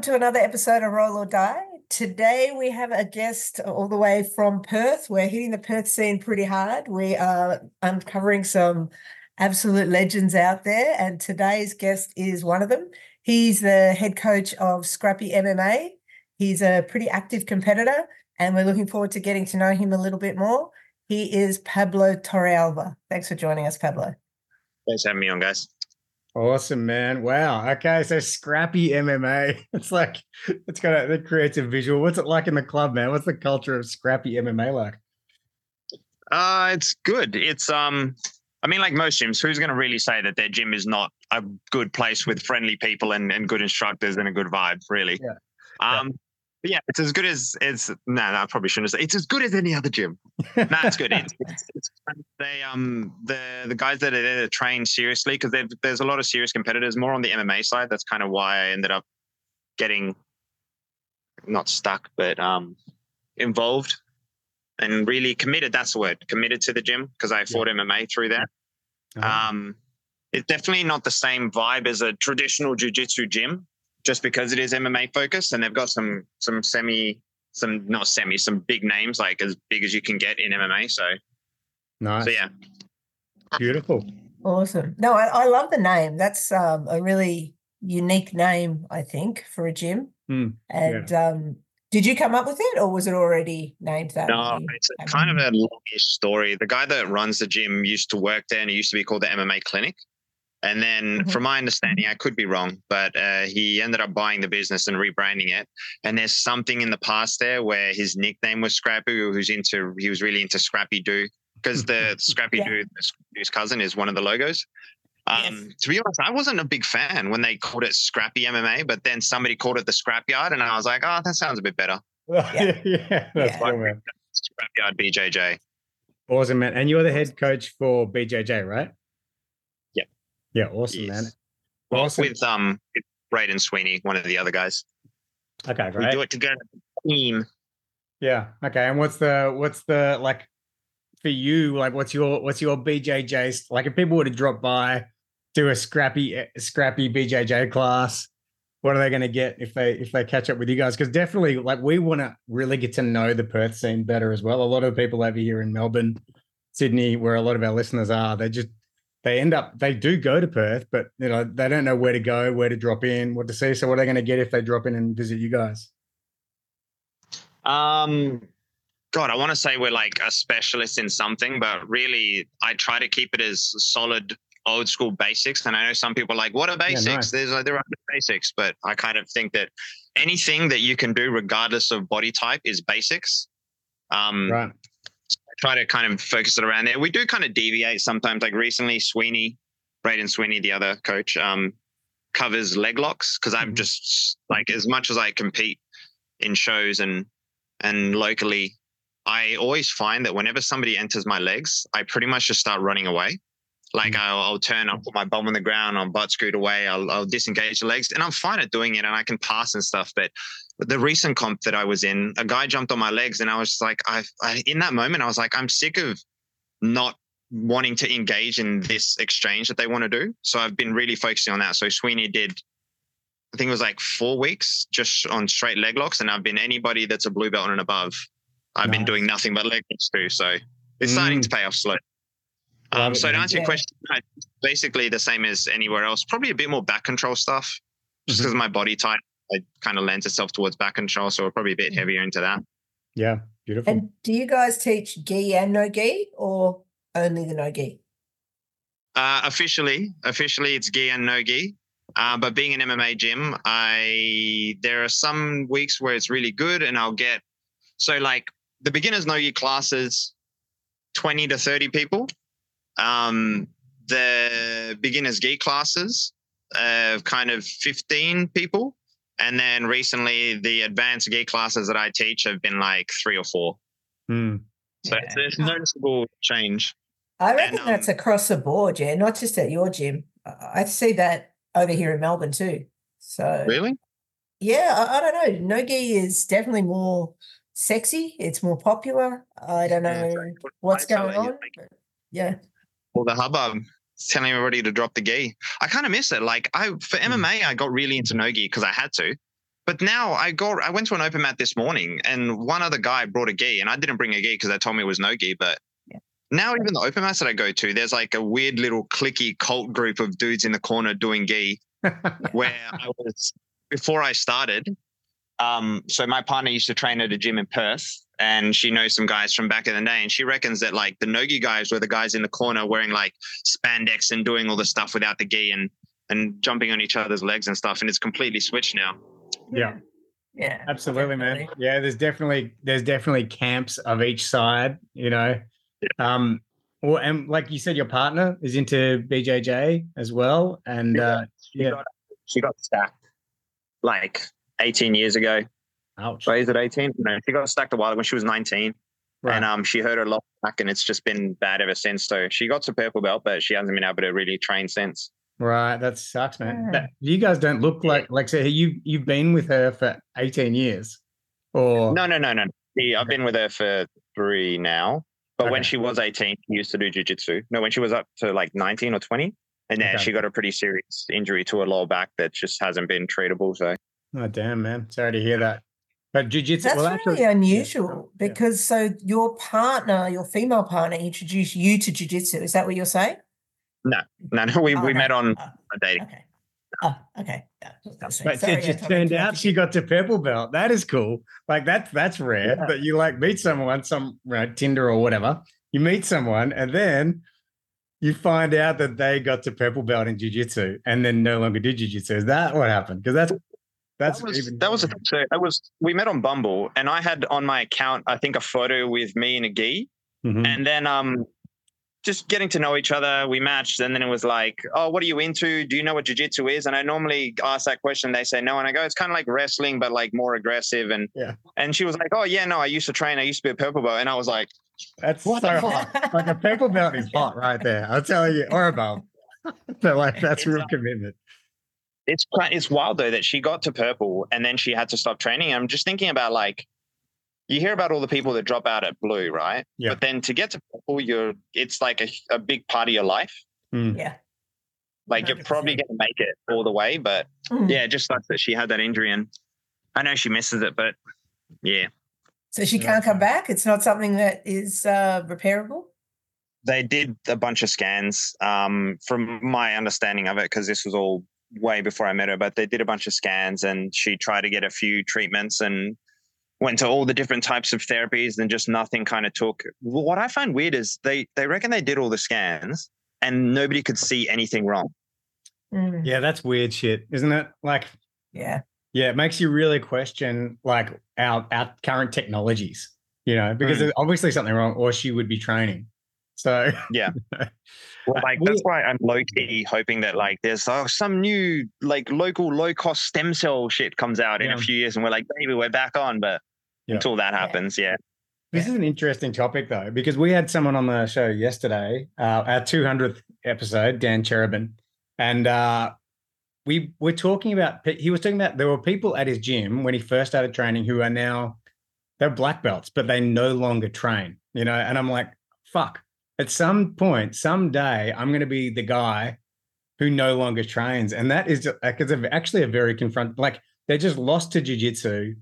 Welcome to another episode of Roll or Die. Today we have a guest all the way from Perth. We're hitting the Perth scene pretty hard. We are uncovering some absolute legends out there, and today's guest is one of them. He's the head coach of Scrappy MMA. He's a pretty active competitor, and we're looking forward to getting to know him a little bit more. He is Pablo Torrealba. Thanks for joining us, Pablo. Thanks for having me on, guys. Awesome, man. Wow. Okay. So scrappy MMA. It's like, it's got a, that creates a visual. What's it like in the club, man? What's the culture of scrappy MMA like? Uh, it's good. It's, um, I mean, like most gyms, who's going to really say that their gym is not a good place with friendly people and, and good instructors and a good vibe, really? Yeah. Um, but yeah, it's as good as it's. No, no, I probably shouldn't say. It's as good as any other gym. no, it's good. It's, it's, it's, they um the the guys that are there to train seriously because there's a lot of serious competitors more on the MMA side. That's kind of why I ended up getting not stuck, but um involved and really committed. That's the word. Committed to the gym because I fought yeah. MMA through that. Uh-huh. Um, it's definitely not the same vibe as a traditional jiu-jitsu gym just because it is MMA focused and they've got some some semi some not semi some big names like as big as you can get in MMA. So nice. So yeah. Beautiful. Awesome. No, I, I love the name. That's um, a really unique name, I think, for a gym. Mm, and yeah. um, did you come up with it, or was it already named that? No, it's kind of a longish story. The guy that runs the gym used to work there, and it used to be called the MMA Clinic. And then, mm-hmm. from my understanding, I could be wrong, but uh, he ended up buying the business and rebranding it. And there's something in the past there where his nickname was Scrappy, who's into he was really into Scrappy Doo because the Scrappy yeah. Doo, his cousin, is one of the logos. Um, yes. To be honest, I wasn't a big fan when they called it Scrappy MMA, but then somebody called it the Scrapyard, and I was like, oh, that sounds a bit better. yeah, yeah, that's yeah. Like, Scrapyard BJJ. Awesome, man. And you're the head coach for BJJ, right? Yeah, awesome, yes. man. Well, awesome. with um Braden Sweeney, one of the other guys. Okay, great. We do it together, team. Yeah. Okay. And what's the what's the like for you? Like, what's your what's your BJJ? Like, if people were to drop by, do a scrappy eh, scrappy BJJ class, what are they going to get if they if they catch up with you guys? Because definitely, like, we want to really get to know the Perth scene better as well. A lot of people over here in Melbourne, Sydney, where a lot of our listeners are, they just they end up they do go to Perth, but you know they don't know where to go, where to drop in, what to see. So what are they going to get if they drop in and visit you guys? Um, God, I want to say we're like a specialist in something, but really I try to keep it as solid old school basics. And I know some people are like, what are basics? Yeah, nice. There's like there are basics, but I kind of think that anything that you can do regardless of body type is basics. Um, right try to kind of focus it around there. We do kind of deviate sometimes. Like recently, Sweeney, Braden Sweeney, the other coach, um, covers leg locks because I'm mm-hmm. just like as much as I compete in shows and and locally, I always find that whenever somebody enters my legs, I pretty much just start running away. Like mm-hmm. I'll, I'll, turn, I'll put my bum on the ground, I'm butt screwed away, I'll, I'll disengage the legs, and I'm fine at doing it, and I can pass and stuff. But the recent comp that I was in, a guy jumped on my legs, and I was like, I, I in that moment, I was like, I'm sick of not wanting to engage in this exchange that they want to do. So I've been really focusing on that. So Sweeney did, I think it was like four weeks just on straight leg locks, and I've been anybody that's a blue belt and above. I've nice. been doing nothing but leg locks too. So it's mm. starting to pay off slowly. Um, so to answer your question, basically the same as anywhere else. Probably a bit more back control stuff, just because mm-hmm. my body type it kind of lends itself towards back control, so we're probably a bit heavier into that. Yeah, beautiful. And do you guys teach gi and no gi, or only the no gi? Uh, officially, officially, it's gi and no gi. Uh, but being an MMA gym, I there are some weeks where it's really good, and I'll get so like the beginners no gi classes, twenty to thirty people. Um, the beginners gi classes, uh, kind of fifteen people. And then recently, the advanced gi classes that I teach have been like three or four. Mm. So yeah. it's a noticeable change. I reckon and, um, that's across the board, yeah, not just at your gym. I see that over here in Melbourne too. So really, yeah, I, I don't know. Nogi is definitely more sexy. It's more popular. I don't know yeah, what's going on. yeah. Well, the hubbub telling everybody to drop the gi. I kind of miss it. Like I for MMA, I got really into no gi because I had to. But now I got I went to an open mat this morning and one other guy brought a gi and I didn't bring a gi because they told me it was no gi. But yeah. now even the open mats that I go to, there's like a weird little clicky cult group of dudes in the corner doing gi where I was before I started. Um, so my partner used to train at a gym in Perth and she knows some guys from back in the day and she reckons that like the nogi guys were the guys in the corner wearing like spandex and doing all the stuff without the gi and and jumping on each other's legs and stuff and it's completely switched now yeah yeah absolutely definitely. man yeah there's definitely there's definitely camps of each side you know yeah. um well and like you said your partner is into bjj as well and yeah. uh she yeah got, she got stacked like 18 years ago Ouch. So is it 18? No, she got stacked a while when she was 19. Right. And um, she hurt her lock back, and it's just been bad ever since. So she got to purple belt, but she hasn't been able to really train since. Right, that sucks, man. That, you guys don't look like like say you you've been with her for eighteen years, or no, no, no, no. I've been with her for three now. But okay. when she was eighteen, she used to do jujitsu. No, when she was up to like nineteen or twenty, and then okay. she got a pretty serious injury to her lower back that just hasn't been treatable. So, oh damn, man, sorry to hear that. But jujitsu That's well, actually, really unusual yeah. because yeah. so your partner, your female partner, introduced you to jujitsu. Is that what you're saying? No, no, no. We, oh, we no. met on oh, dating. Okay. Oh, okay. but Sorry, it just turned out she got to purple belt. That is cool. Like that's that's rare. Yeah. That you like meet someone, some right, Tinder or whatever. You meet someone, and then you find out that they got to purple belt in jiu-jitsu and then no longer did jiu-jitsu. Is that what happened? Because that's that's that was, even that was a, so that was we met on Bumble and I had on my account I think a photo with me and a gi, mm-hmm. and then um just getting to know each other we matched and then it was like oh what are you into? Do you know what jiu-jitsu is? And I normally ask that question they say no and I go it's kind of like wrestling but like more aggressive and yeah. and she was like oh yeah no I used to train I used to be a purple belt and I was like that's what so hot. Like a purple belt is hot right there I'll tell you or above so like that's real commitment it's it's wild though that she got to purple and then she had to stop training. I'm just thinking about like you hear about all the people that drop out at blue, right? Yeah. But then to get to purple, you're it's like a, a big part of your life. Mm. Yeah. Like you are probably going to make it all the way, but mm. yeah, just like that she had that injury and I know she misses it, but yeah. So she can't come back. It's not something that is uh, repairable. They did a bunch of scans, um, from my understanding of it, because this was all way before I met her, but they did a bunch of scans and she tried to get a few treatments and went to all the different types of therapies and just nothing kind of took. What I find weird is they they reckon they did all the scans and nobody could see anything wrong. Mm. Yeah, that's weird shit, isn't it? Like, yeah, yeah, it makes you really question like our our current technologies, you know, because mm. there's obviously something wrong, or she would be training. So yeah, well, like that's why I'm low key hoping that like there's oh, some new like local low cost stem cell shit comes out in a few years, and we're like, baby, we're back on. But yeah. until that happens, yeah. This is an interesting topic though, because we had someone on the show yesterday, uh, our 200th episode, Dan Cherubin, and uh, we were talking about. He was talking about there were people at his gym when he first started training who are now they're black belts, but they no longer train. You know, and I'm like, fuck at some point, someday, I'm going to be the guy who no longer trains, and that is like it's actually a very confront. Like they're just lost to jujitsu.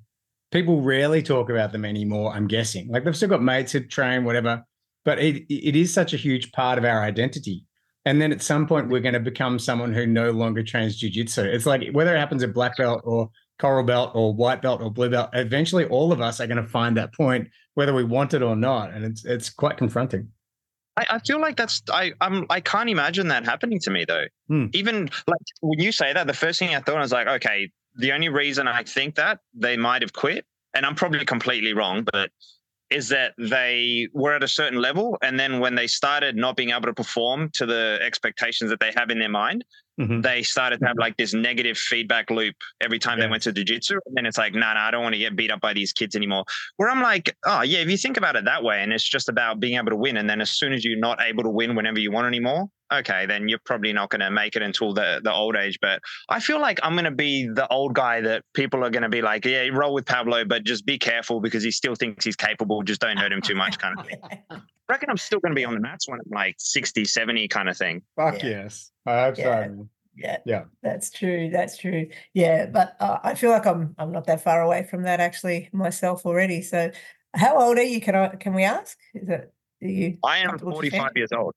People rarely talk about them anymore. I'm guessing. Like they've still got mates who train, whatever, but it it is such a huge part of our identity. And then at some point, we're going to become someone who no longer trains jujitsu. It's like whether it happens at black belt or coral belt or white belt or blue belt, eventually all of us are going to find that point, whether we want it or not. And it's it's quite confronting. I, I feel like that's I I'm I can't imagine that happening to me though. Hmm. Even like when you say that, the first thing I thought I was like, okay, the only reason I think that they might have quit, and I'm probably completely wrong, but is that they were at a certain level and then when they started not being able to perform to the expectations that they have in their mind mm-hmm. they started to have like this negative feedback loop every time yeah. they went to jiu-jitsu and then it's like nah, nah i don't want to get beat up by these kids anymore where i'm like oh yeah if you think about it that way and it's just about being able to win and then as soon as you're not able to win whenever you want anymore okay then you're probably not going to make it until the the old age but i feel like i'm going to be the old guy that people are going to be like yeah roll with pablo but just be careful because he still thinks he's capable just don't hurt him too much kind of thing I reckon i'm still going to be on the mats when i'm like 60 70 kind of thing. Fuck yeah. yes. I hope yeah. so. Yeah. Yeah. That's true. That's true. Yeah but uh, i feel like i'm i'm not that far away from that actually myself already. So how old are you? Can i can we ask? Is it are you i am 45 years old.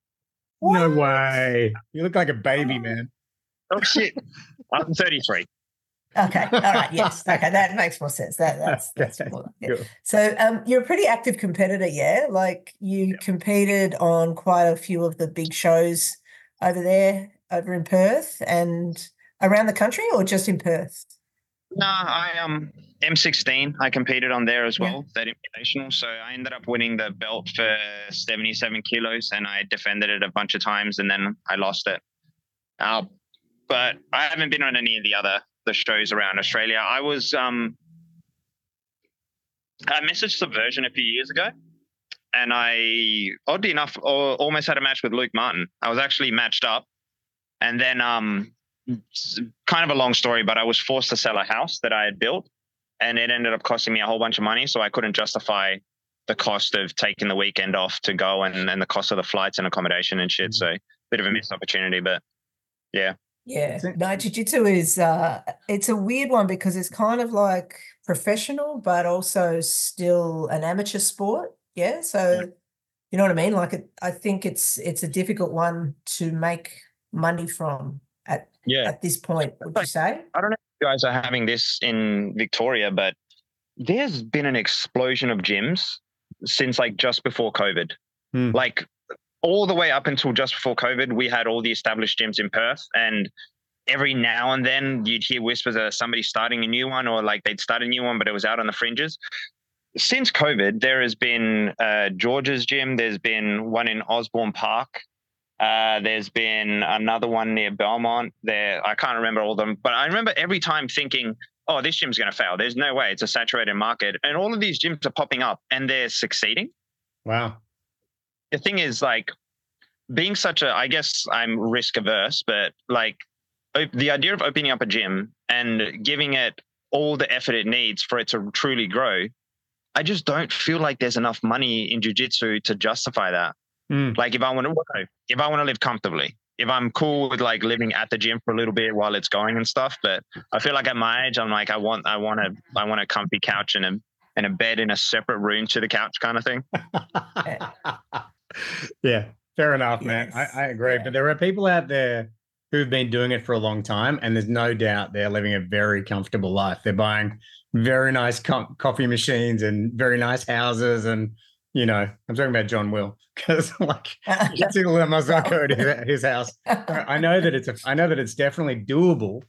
What? no way. You look like a baby oh. man. Oh shit. I'm 33 Okay. All right. Yes. Okay. That makes more sense. That that's that's more, yeah. cool. So um you're a pretty active competitor, yeah? Like you yeah. competed on quite a few of the big shows over there over in Perth and around the country or just in Perth? No, I um M16. I competed on there as well, yeah. that invitational. So I ended up winning the belt for 77 kilos, and I defended it a bunch of times, and then I lost it. Uh, but I haven't been on any of the other the shows around Australia. I was um I messaged Subversion a few years ago, and I oddly enough almost had a match with Luke Martin. I was actually matched up and then, um, kind of a long story, but I was forced to sell a house that I had built, and it ended up costing me a whole bunch of money. So I couldn't justify the cost of taking the weekend off to go and, and the cost of the flights and accommodation and shit. Mm-hmm. So bit of a missed opportunity, but yeah. Yeah, no, jiu-jitsu is uh it's a weird one because it's kind of like professional but also still an amateur sport. Yeah. So yeah. you know what I mean? Like it, I think it's it's a difficult one to make money from at yeah at this point would you say i don't know if you guys are having this in victoria but there's been an explosion of gyms since like just before covid hmm. like all the way up until just before covid we had all the established gyms in perth and every now and then you'd hear whispers of somebody starting a new one or like they'd start a new one but it was out on the fringes since covid there has been uh, george's gym there's been one in osborne park uh, there's been another one near Belmont. There, I can't remember all of them, but I remember every time thinking, "Oh, this gym's going to fail. There's no way. It's a saturated market." And all of these gyms are popping up, and they're succeeding. Wow. The thing is, like, being such a, I guess I'm risk averse, but like, the idea of opening up a gym and giving it all the effort it needs for it to truly grow, I just don't feel like there's enough money in jujitsu to justify that. Mm. Like if I want to, if I want to live comfortably, if I'm cool with like living at the gym for a little bit while it's going and stuff, but I feel like at my age, I'm like, I want, I want a, I want a comfy couch and a, and a bed in a separate room to the couch kind of thing. yeah, fair enough, man. Yes. I, I agree. Yeah. But there are people out there who've been doing it for a long time, and there's no doubt they're living a very comfortable life. They're buying very nice co- coffee machines and very nice houses and you know, I'm talking about John Will because like it's in Lamazako at his house. I know that it's a, I know that it's definitely doable,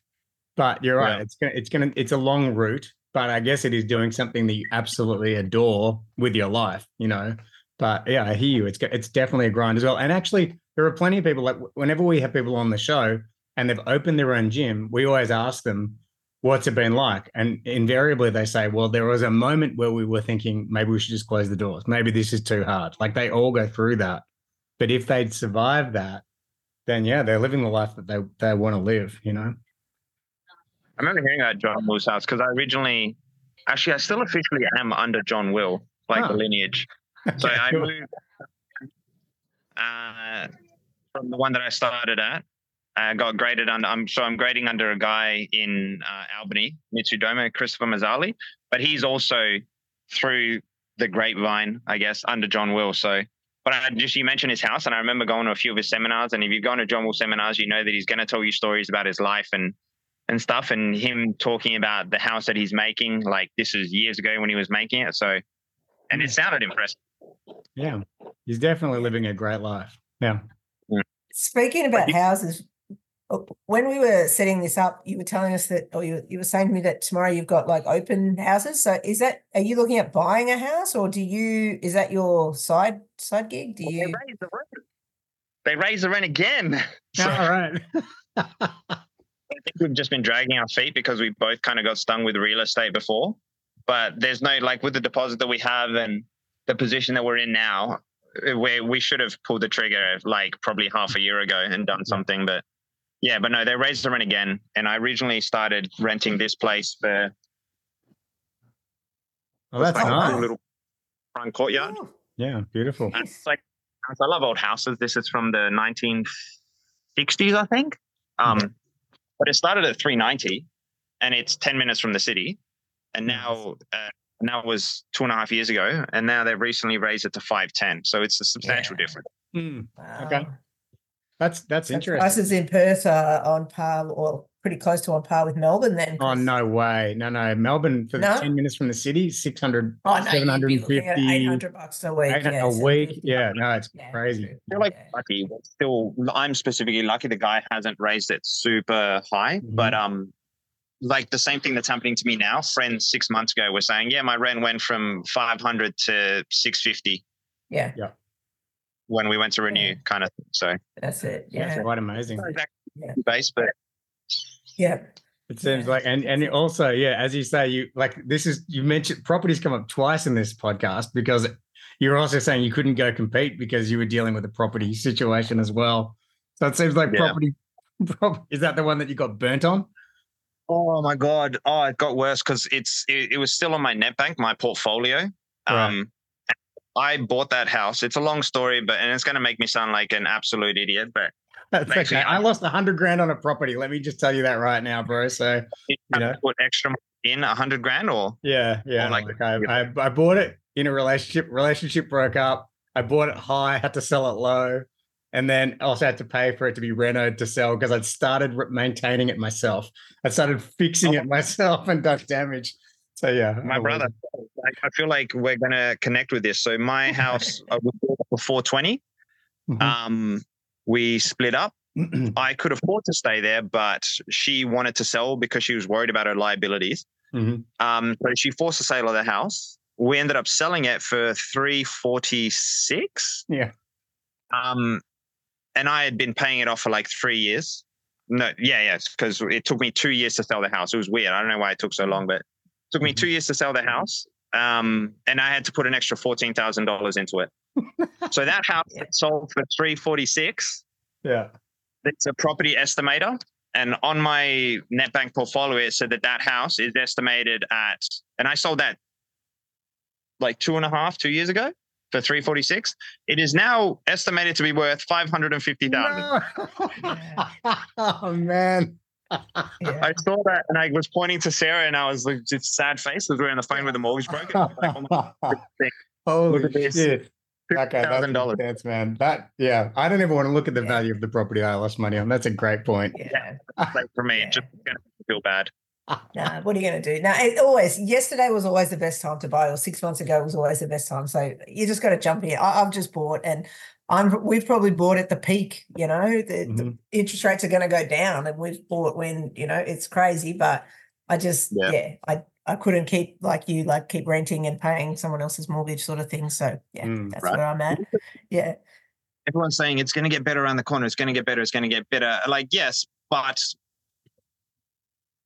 but you're right. Yeah. It's gonna, it's gonna, it's a long route, but I guess it is doing something that you absolutely adore with your life, you know. But yeah, I hear you. It's it's definitely a grind as well. And actually, there are plenty of people like whenever we have people on the show and they've opened their own gym, we always ask them, what's it been like? And invariably they say, well, there was a moment where we were thinking maybe we should just close the doors. Maybe this is too hard. Like they all go through that. But if they'd survived that, then yeah, they're living the life that they, they want to live, you know? I remember hearing about John Will's house because I originally, actually, I still officially am under John Will, like ah. the lineage. So I moved uh, from the one that I started at I got graded under. I'm so I'm grading under a guy in uh, Albany, Mitsudomo, Christopher Mazzali, but he's also through the grapevine, I guess, under John Will. So, but I just you mentioned his house, and I remember going to a few of his seminars. And if you've gone to John Will seminars, you know that he's going to tell you stories about his life and and stuff, and him talking about the house that he's making. Like this is years ago when he was making it. So, and it sounded impressive. Yeah, he's definitely living a great life. Yeah. Speaking about houses, when we were setting this up, you were telling us that, or you, you were saying to me that tomorrow you've got like open houses. So is that, are you looking at buying a house or do you, is that your side, side gig? Do you? They raise the rent, they raise the rent again. So, All right. I think we've just been dragging our feet because we both kind of got stung with real estate before. But there's no like with the deposit that we have and the position that we're in now, uh, where we should have pulled the trigger like probably half a year ago and done something. But yeah, but no, they raised the rent again. And I originally started renting this place for Oh, that's like nice. cool little front courtyard. Oh, Yeah, beautiful. And it's like I love old houses. This is from the 1960s, I think. Um, but it started at 390, and it's 10 minutes from the city. And now, uh, now it was two and a half years ago, and now they've recently raised it to 510. So it's a substantial Yeah. difference. Mm, wow. Okay. That's that's So interesting. Prices in Perth are on par or pretty close to on par with Melbourne then. Oh 'cause- no way. No, no. Melbourne for No? 10 minutes from the city, 600, Oh, no, you'd be looking at 750 eight hundred bucks a week. yeah, a week. Yeah, no, it's Yeah, crazy. true. I feel like Yeah. lucky, still, I'm specifically lucky. The guy hasn't raised it super high, but um, like the same thing that's happening to me now. Friends six months ago were saying, "Yeah, my rent went from 500 to 650 Yeah, when we went to renew," Yeah. kind of. thing. So that's it. That's Yeah, quite amazing. not exactly Yeah. base, but yeah. It seems Yeah. like, and and also, yeah, as you say, you like this is you mentioned properties come up twice in this podcast because you're also saying you couldn't go compete because you were dealing with a property situation as well. So it seems like Yeah. property. Is that the one that you got burnt on? Oh my god! Oh, it got worse because it's it, it was still on my NetBank, my portfolio. Right. Um, I bought that house. It's a long story, but and it's going to make me sound like an absolute idiot. But That's okay. I lost a hundred grand on a property. Let me just tell you that right now, bro. So you You know? put extra money in a hundred grand, or yeah, yeah. like- Like, I, I, I bought it in a relationship. Relationship broke up. I bought it high, had to sell it low, and then also had to pay for it to be renoed to sell because I'd started maintaining it myself. I started fixing it myself and done damage. So yeah, my brother. Like, I feel like we're going to connect with this. So my house uh, we bought it for four twenty. Mhm. Um, we split up. I could afford to stay there, but she wanted to sell because she was worried about her liabilities. Mhm. Um, so she forced the sale of the house. We ended up selling it for three forty six. Yeah. Um, and I had been paying it off for like three years. No, yeah, yeah, because it took me two years to sell the house. It was weird. I don't know why it took so long, but it took me two years to sell the house. Um, and I had to put an extra fourteen thousand dollars into it. so that house Yeah. sold for three forty six yeah. it's a property estimator. And on my NetBank portfolio, it said that that house is estimated at, and I sold that like two and a half, two years ago for 346. It is now estimated to be worth 550,000. No. oh man. Yeah. I saw that and I was pointing to Sarah and I was like, just sad face because we were on the phone with the mortgage broker. Like, oh Holy Look at this. shit. Okay, that's $50,000. intense, man. That yeah, I don't even want to look at the Yeah. value of the property I lost money on. That's a great point. Yeah. Like for me, Yeah. it just gonna feel bad. Nah, what are you going to do? Now, it always, yesterday was always the best time to buy, or six months ago was always the best time. So you just got to jump in. I, I've just bought, and I'm we've probably bought at the peak. You know, the, the Mhm. interest rates are going to go down, and we've bought when you know it's crazy. But I just, Yeah. yeah, I I couldn't keep like you, like keep renting and paying someone else's mortgage, sort of thing. So yeah, Mm, that's right. where I'm at. Yeah, everyone's saying it's going to get better around the corner. It's going to get better. It's going to get better. Like, yes, but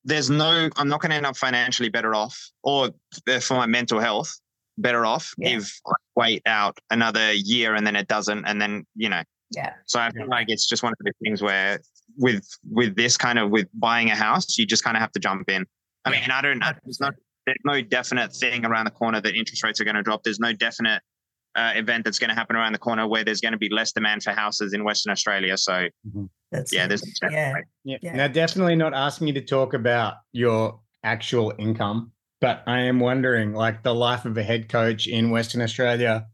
there's no, I'm not going to end up financially better off or uh, for my mental health better off Yeah. if I wait out another year and then it doesn't. And then, you know, yeah, so I feel like it's just one of the things where with, with this kind of, with buying a house, you just kind of have to jump in. I Yeah, mean, I don't, there's no, there's no definite thing around the corner that interest rates are going to drop. There's no definite uh, event that's going to happen around the corner where there's going to be less demand for houses in Western Australia. So that's yeah, there's yeah, Yeah. Yeah. Now, definitely not asking you to talk about your actual income, but I am wondering, like the life of a head coach in Western Australia.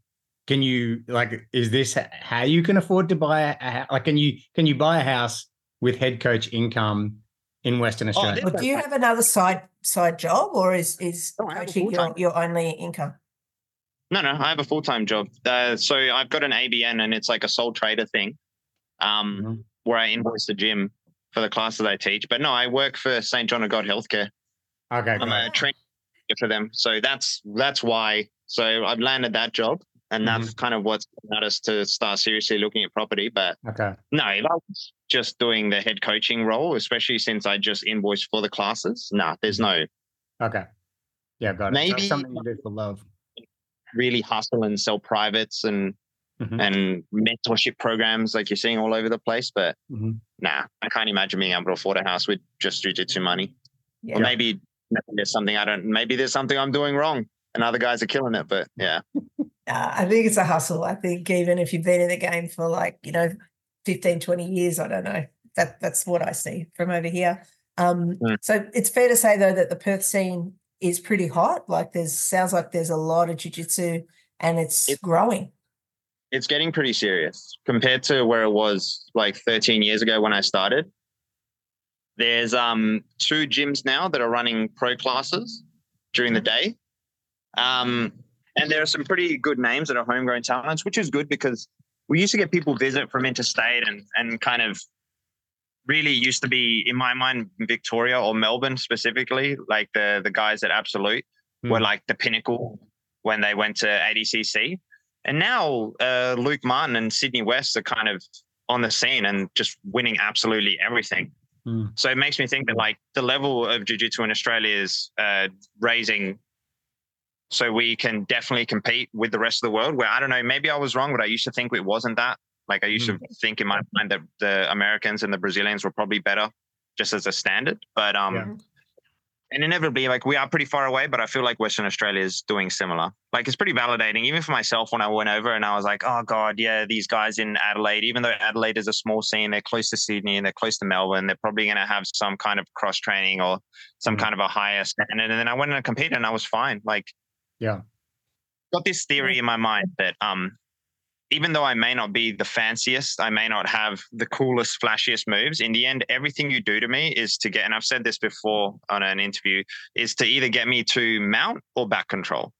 Can you like? Is this how you can afford to buy a, a like? Can you can you buy a house with head coach income in Western Australia? this- Well, do you have another side side job, or is is No, I have a coaching your, your only income? No, no, I have a full time job. Uh, so I've got an ABN and it's like a sole trader thing um, Mhm. where I invoice the gym for the classes I teach. But no, I work for St. John of God Healthcare. Okay, I'm a trainer for them. So that's that's why. So I've landed that job and mm-hmm. that's kind of what's got us to start seriously looking at property. But okay, no, if I was just doing the head coaching role, especially since I just invoiced for the classes, nah, there's no. Okay. Yeah, got it. Maybe so something you do for love. Really hustle and sell privates and mm-hmm. and mentorship programs like you're seeing all over the place. But mm-hmm. nah, I can't imagine being able to afford a house with just jujitsu money. Yeah. Or maybe, maybe there's something I don't. Maybe there's something I'm doing wrong, and other guys are killing it. But yeah. Uh, I think it's a hustle. I think even if you've been in the game for like, you know, 15, 20 years, I don't know. That that's what I see from over here. Um, mm. so it's fair to say though that the Perth scene is pretty hot. Like there's sounds like there's a lot of jiu-jitsu and it's it, growing. It's getting pretty serious compared to where it was like 13 years ago when I started. There's um two gyms now that are running pro classes during the mm-hmm. day. Um, and there are some pretty good names that are homegrown talents, which is good because we used to get people visit from interstate and and kind of really used to be in my mind Victoria or Melbourne specifically, like the the guys at Absolute mm. were like the pinnacle when they went to ADCC. And now uh, Luke Martin and Sydney West are kind of on the scene and just winning absolutely everything. Mm. So it makes me think that like the level of jiu-jitsu in Australia is uh, raising so we can definitely compete with the rest of the world where I don't know, maybe I was wrong, but I used to think it wasn't that. Like I used mm. to think in my mind that the Americans and the Brazilians were probably better just as a standard. But um yeah. and inevitably like we are pretty far away, but I feel like Western Australia is doing similar. Like it's pretty validating, even for myself when I went over and I was like, oh God, yeah, these guys in Adelaide, even though Adelaide is a small scene, they're close to Sydney and they're close to Melbourne, they're probably gonna have some kind of cross training or some mm. kind of a higher standard. And then I went and competed and I was fine. Like yeah. Got this theory in my mind that um even though I may not be the fanciest, I may not have the coolest, flashiest moves. In the end, everything you do to me is to get, and I've said this before on an interview, is to either get me to mount or back control.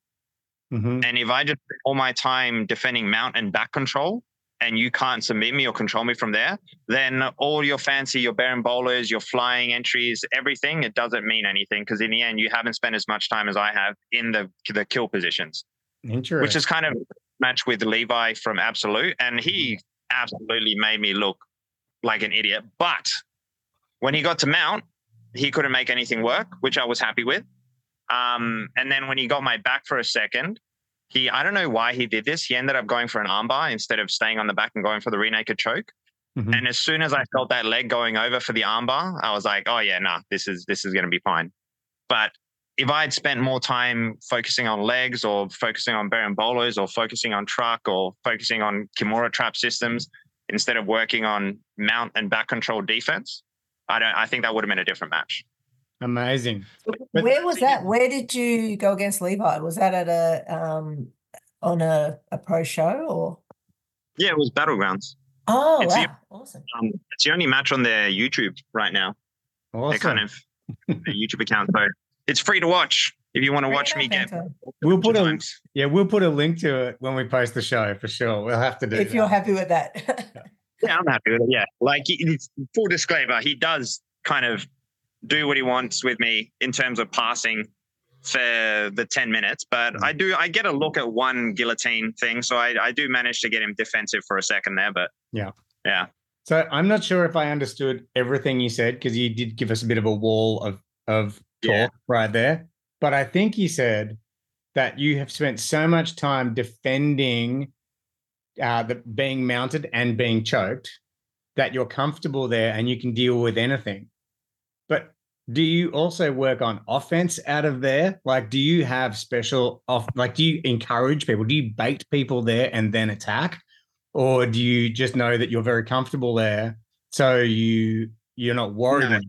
Mm-hmm. And if I just spend all my time defending mount and back control, and you can't submit me or control me from there, then all your fancy, your berimbolas, your flying entries, everything, it doesn't mean anything because in the end, you haven't spent as much time as I have in the the kill positions. Interesting. Which is kind of match with Levi from Absolute, and he absolutely made me look like an idiot. But when he got to mount, he couldn't make anything work, which I was happy with. Um, and then when he got my back for a second, he I don't know why he did this. He ended up going for an armbar instead of staying on the back and going for the rear naked choke. Mm-hmm. And as soon as I felt that leg going over for the armbar, I was like, oh yeah, nah, this is this is gonna be fine. But if I had spent more time focusing on legs or focusing on berimbolos or focusing on truck or focusing on Kimura trap systems instead of working on mount and back control defense, I don't I think that would have been a different match. Amazing. Where was that? Where did you go against Levi? Was that at a um on a, a pro show or Yeah, it was battlegrounds. Oh it's wow. The, awesome. Um, it's the only match on their YouTube right now. Awesome. They're kind of YouTube account. So it's free to watch if you want to watch me get. We'll put a yeah, we'll put a link to it when we post the show for sure. We'll have to do. It. If that. you're happy with that. yeah, I'm happy with it. Yeah, like full disclaimer, he does kind of do what he wants with me in terms of passing for the 10 minutes but i mm. do i get a look at one guillotine thing so I, I do manage to get him defensive for a second there but yeah yeah so i'm not sure if i understood everything you said because you did give us a bit of a wall of of talk yeah. right there. But I think he said that you have spent so much time defending uh, the being mounted and being choked that you're comfortable there and you can deal with anything. But do you also work on offense out of there? Like, do you have special off? Like, do you encourage people? Do you bait people there and then attack, or do you just know that you're very comfortable there, so you you're not worried? No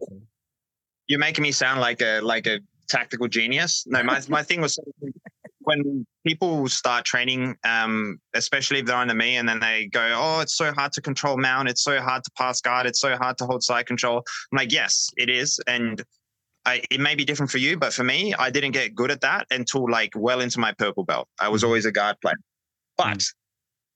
you're making me sound like a like a tactical genius. No, my my thing was when people start training, um, especially if they're under me, and then they go, "Oh, it's so hard to control mount. It's so hard to pass guard. It's so hard to hold side control." I'm like, "Yes, it is," and I, it may be different for you, but for me, I didn't get good at that until like well into my purple belt. I was mm-hmm. always a guard player, but mm.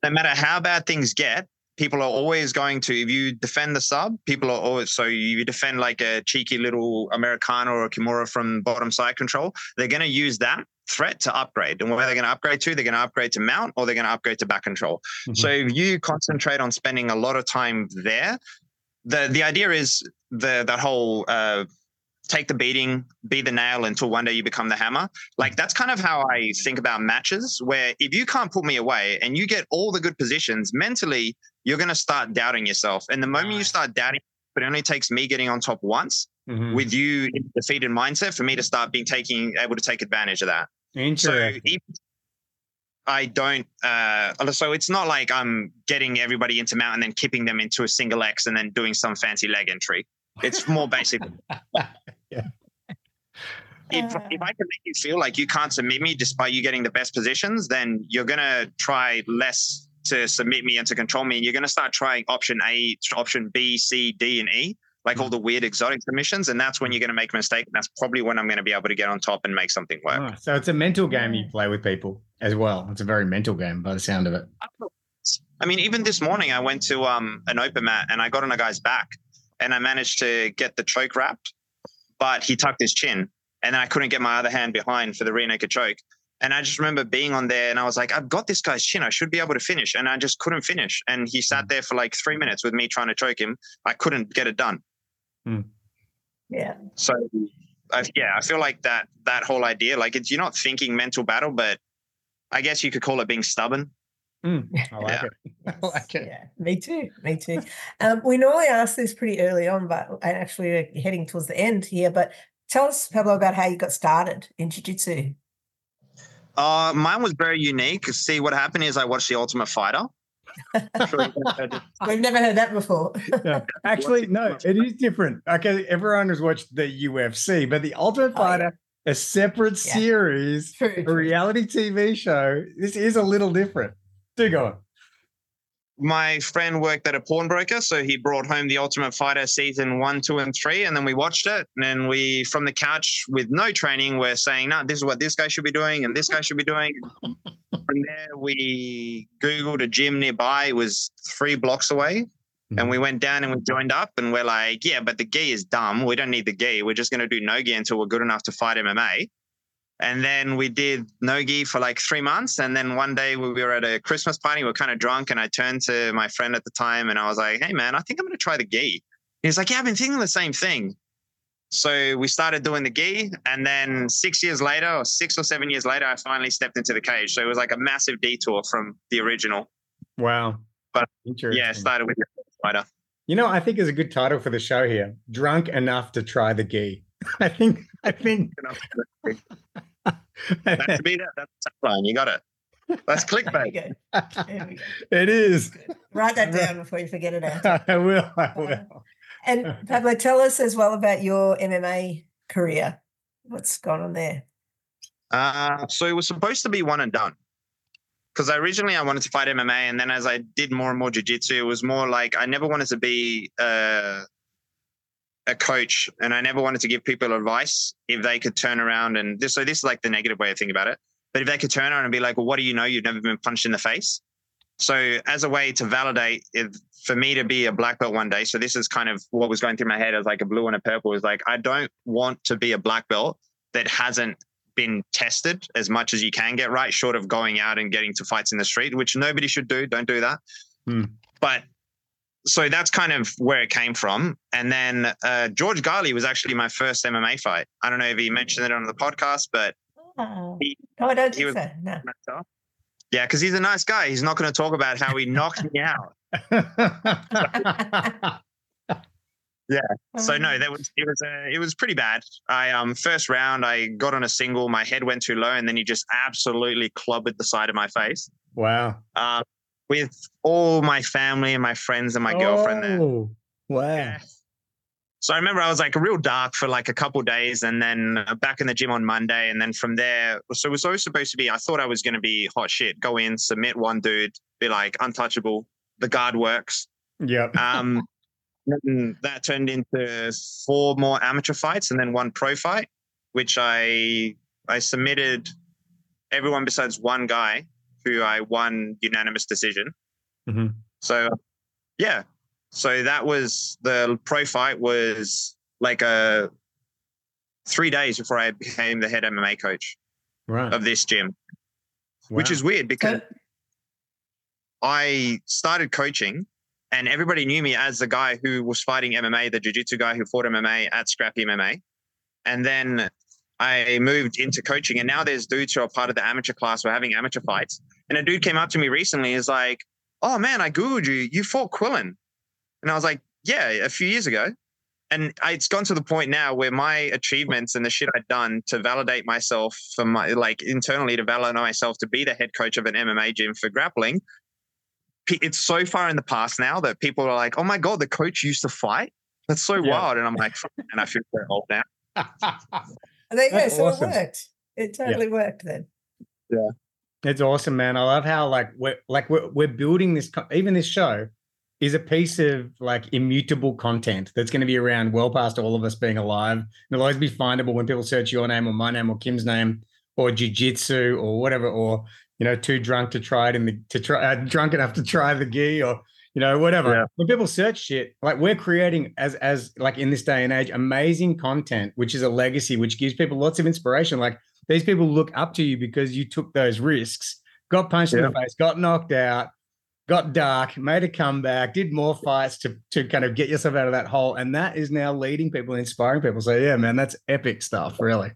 no matter how bad things get, people are always going to if you defend the sub people are always so you defend like a cheeky little americana or a kimura from bottom side control they're going to use that threat to upgrade and where they're going to upgrade to they're going to upgrade to mount or they're going to upgrade to back control mm-hmm. so if you concentrate on spending a lot of time there the the idea is the that whole uh, take the beating, be the nail until one day you become the hammer. Like that's kind of how I think about matches, where if you can't put me away and you get all the good positions mentally, you're going to start doubting yourself. And the moment you start doubting, but it only takes me getting on top once mm-hmm. with you in a defeated mindset for me to start being taking able to take advantage of that. Interesting. So I don't. Uh, so it's not like I'm getting everybody into mount and then kipping them into a single X and then doing some fancy leg entry. It's more basic. yeah. If, uh. if I can make you feel like you can't submit me despite you getting the best positions, then you're gonna try less to submit me and to control me, and you're gonna start trying option A, option B, C, D, and E, like all mm. the weird exotic submissions, and that's when you're gonna make a mistake. And that's probably when I'm gonna be able to get on top and make something work. Oh, so it's a mental game you play with people as well. It's a very mental game by the sound of it. I mean, even this morning I went to um, an open mat and I got on a guy's back and I managed to get the choke wrapped, but he tucked his chin, and then I couldn't get my other hand behind for the rear naked choke. And I just remember being on there and I was like, I've got this guy's chin. I should be able to finish. And I just couldn't finish. And he sat mm. there for like three minutes with me trying to choke him. I couldn't get it done. Mm. Yeah. So, I, yeah, I feel like that that whole idea, like it's you're not thinking mental battle, but I guess you could call it being stubborn. Mm, I like yeah. it. I like it. Yeah, me too. Me too. Um, we normally ask this pretty early on, but actually we're heading towards the end here. But tell us, Pablo, about how you got started in jiu-jitsu. Uh, mine was very unique. See, what happened is I watched The Ultimate Fighter. We've never heard that before. yeah. Actually, no, it is different. Okay, everyone has watched the UFC, but The Ultimate Fighter, oh, yeah. a separate yeah. series, true, a reality TV show. This is a little different. Do go on. My friend worked at a pawnbroker, so he brought home the Ultimate Fighter season one, two, and three, and then we watched it. And then we, from the couch with no training, we're saying, "No, this is what this guy should be doing, and this guy should be doing." from there, we googled a gym nearby. It was three blocks away, and mm-hmm. we went down and we joined up. And we're like, "Yeah, but the gi is dumb. We don't need the gi. We're just going to do no gi until we're good enough to fight MMA." And then we did Nogi for like three months. And then one day we were at a Christmas party, we are kind of drunk. And I turned to my friend at the time and I was like, hey, man, I think I'm going to try the gi. He's like, yeah, I've been thinking the same thing. So we started doing the gi. And then six years later, or six or seven years later, I finally stepped into the cage. So it was like a massive detour from the original. Wow. But yeah, started with the fighter. You know, I think is a good title for the show here. Drunk enough to try the gi. I think I think that's me. That's fine. You got it. That's clickbait. it is. Write that down before you forget it. I will. I will. And Pablo, tell us as well about your MMA career. What's gone on there? Uh, so it was supposed to be one and done. Because originally I wanted to fight MMA, and then as I did more and more jiu-jitsu, it was more like I never wanted to be uh, a coach and I never wanted to give people advice if they could turn around and this, so this is like the negative way of thinking about it. But if they could turn around and be like, well, what do you know? You've never been punched in the face. So as a way to validate if, for me to be a black belt one day. So this is kind of what was going through my head as like a blue and a purple is like, I don't want to be a black belt that hasn't been tested as much as you can get right, short of going out and getting to fights in the street, which nobody should do. Don't do that. Hmm. But so that's kind of where it came from. And then uh, George Garley was actually my first MMA fight. I don't know if he mentioned it on the podcast, but oh, he, oh I don't think so. No. Yeah, because he's a nice guy. He's not going to talk about how he knocked me out. yeah. So no, oh. that was it was uh, it was pretty bad. I um first round I got on a single, my head went too low, and then he just absolutely clobbered the side of my face. Wow. Um, with all my family and my friends and my oh, girlfriend there. Oh, wow. Yeah. So I remember I was like real dark for like a couple days and then uh, back in the gym on Monday. And then from there, so it was always supposed to be, I thought I was going to be hot shit, go in, submit one dude, be like untouchable. The guard works. Yep. Um, that turned into four more amateur fights and then one pro fight, which I, I submitted everyone besides one guy who I won unanimous decision. Mm-hmm. So Yeah. So that was the pro fight was like a three days before I became the head MMA coach right. of this gym, wow. which is weird because I started coaching and everybody knew me as the guy who was fighting MMA, the jiu-jitsu guy who fought MMA at Scrappy MMA. And then I moved into coaching and now there's dudes who are part of the amateur class. We're having amateur fights. And a dude came up to me recently is like, oh man, I Googled you. You fought Quillen. And I was like, yeah, a few years ago. And it's gone to the point now where my achievements and the shit I've done to validate myself for my, like internally to validate myself to be the head coach of an MMA gym for grappling. It's so far in the past now that people are like, oh my God, the coach used to fight. That's so yeah. wild. And I'm like, and I feel very old now. there you go. So awesome. it worked. It totally yeah. worked then. Yeah. It's awesome, man. I love how like we're like we're, we're building this even this show is a piece of like immutable content that's going to be around well past all of us being alive. It'll always be findable when people search your name or my name or Kim's name or jujitsu or whatever, or you know, too drunk to try it in the to try uh, drunk enough to try the gi or you know whatever. Yeah. When people search shit, like we're creating as as like in this day and age, amazing content, which is a legacy, which gives people lots of inspiration. Like these people look up to you because you took those risks, got punched yeah. in the face, got knocked out got dark, made a comeback, did more fights to to kind of get yourself out of that hole, and that is now leading people, inspiring people. So yeah, man, that's epic stuff. Really,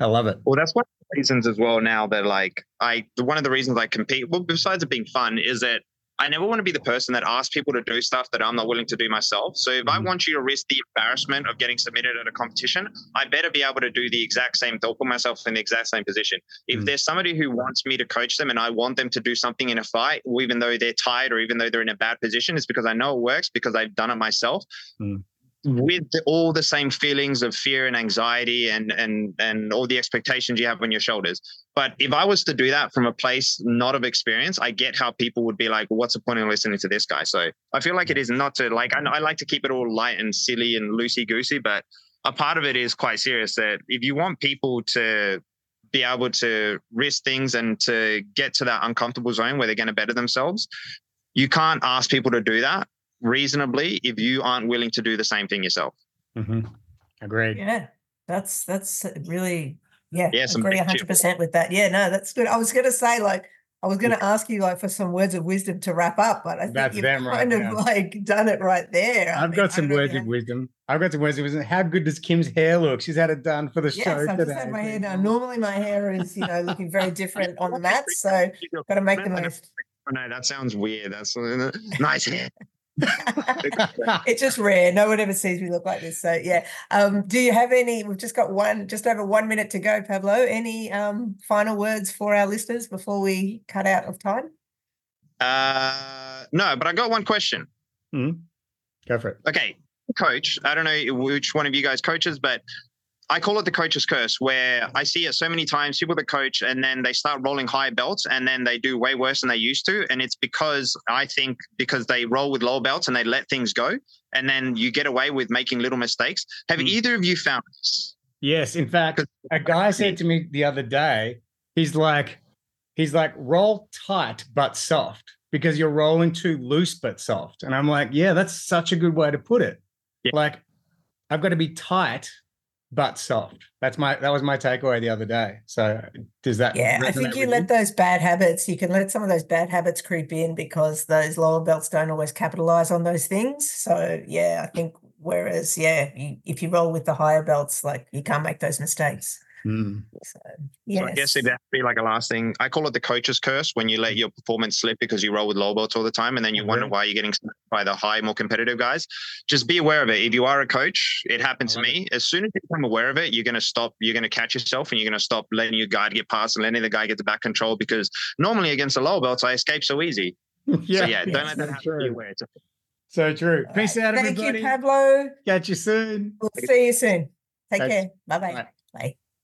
I love it. Well, that's one of the reasons as well. Now that like I, one of the reasons I compete, well, besides it being fun, is that I never want to be the person that asks people to do stuff that I'm not willing to do myself. So if I mm-hmm. want you to risk the embarrassment of getting submitted at a competition, I better be able to do the exact same thing, put myself in the exact same position. If mm there's somebody who wants me to coach them and I want them to do something in a fight, even though they're tired or even though they're in a bad position, it's because I know it works because I've done it myself. mm with all the same feelings of fear and anxiety and and and all the expectations you have on your shoulders. But if I was to do that from a place not of experience, I get how people would be like, well, "What's the point of listening to this guy?" So I feel like it is not to like. I, I like to keep it all light and silly and loosey goosey, but a part of it is quite serious. That if you want people to be able to risk things and to get to that uncomfortable zone where they're going to better themselves, you can't ask people to do that reasonably if you aren't willing to do the same thing yourself. Mm-hmm. Agreed. Yeah, that's that's really yeah. Yeah, agree hundred percent with that. Yeah, no, that's good. I was going to say like I was going to ask you like for some words of wisdom to wrap up, but I think That's you've kind right of now. like done it right there. I've got some words of wisdom. I've got some words of wisdom. How good does Kim's hair look? She's had it done for the yes, show I've today. Just had my hair done. Normally my hair is you know looking very different on the mats, so got to make the most. No, that sounds weird. That's nice hair. it's just rare. No one ever sees me look like this. So yeah. Um, do you have any? We've just got one, just over one minute to go, Pablo. Any um, final words for our listeners before we cut out of time? Uh, no, but I got one question. Mm-hmm. Go for it. Okay, coach. I don't know which one of you guys coaches, but I call it the coach's curse, where I see it so many times people that coach and then they start rolling high belts and then they do way worse than they used to. And it's because I think because they roll with low belts and they let things go and then you get away with making little mistakes. Have mm. either of you found this? Yes. In fact, a guy said to me the other day, he's like, he's like, roll tight but soft because you're rolling too loose but soft. And I'm like, yeah, that's such a good way to put it. Yeah. Like, I've got to be tight but soft. That's my that was my takeaway the other day. So does that Yeah, I think you let you? those bad habits, you can let some of those bad habits creep in because those lower belts don't always capitalize on those things. So yeah, I think whereas yeah, you, if you roll with the higher belts, like you can't make those mistakes. Mm. So, yes. so I guess it'd have to be like a last thing. I call it the coach's curse when you let your performance slip because you roll with low belts all the time and then you mm-hmm. wonder why you're getting by the high, more competitive guys. Just be aware of it. If you are a coach, it happened to me. As soon as you become aware of it, you're going to stop, you're going to catch yourself and you're going to stop letting your guard get past and letting the guy get the back control because normally against the low belts, I escape so easy. yeah, so yeah, don't let that happen. Be aware. So true. Peace out, Thank everybody. you, Pablo. Catch you soon. We'll see you soon. Take Thanks. care. Bye-bye. Bye. Bye.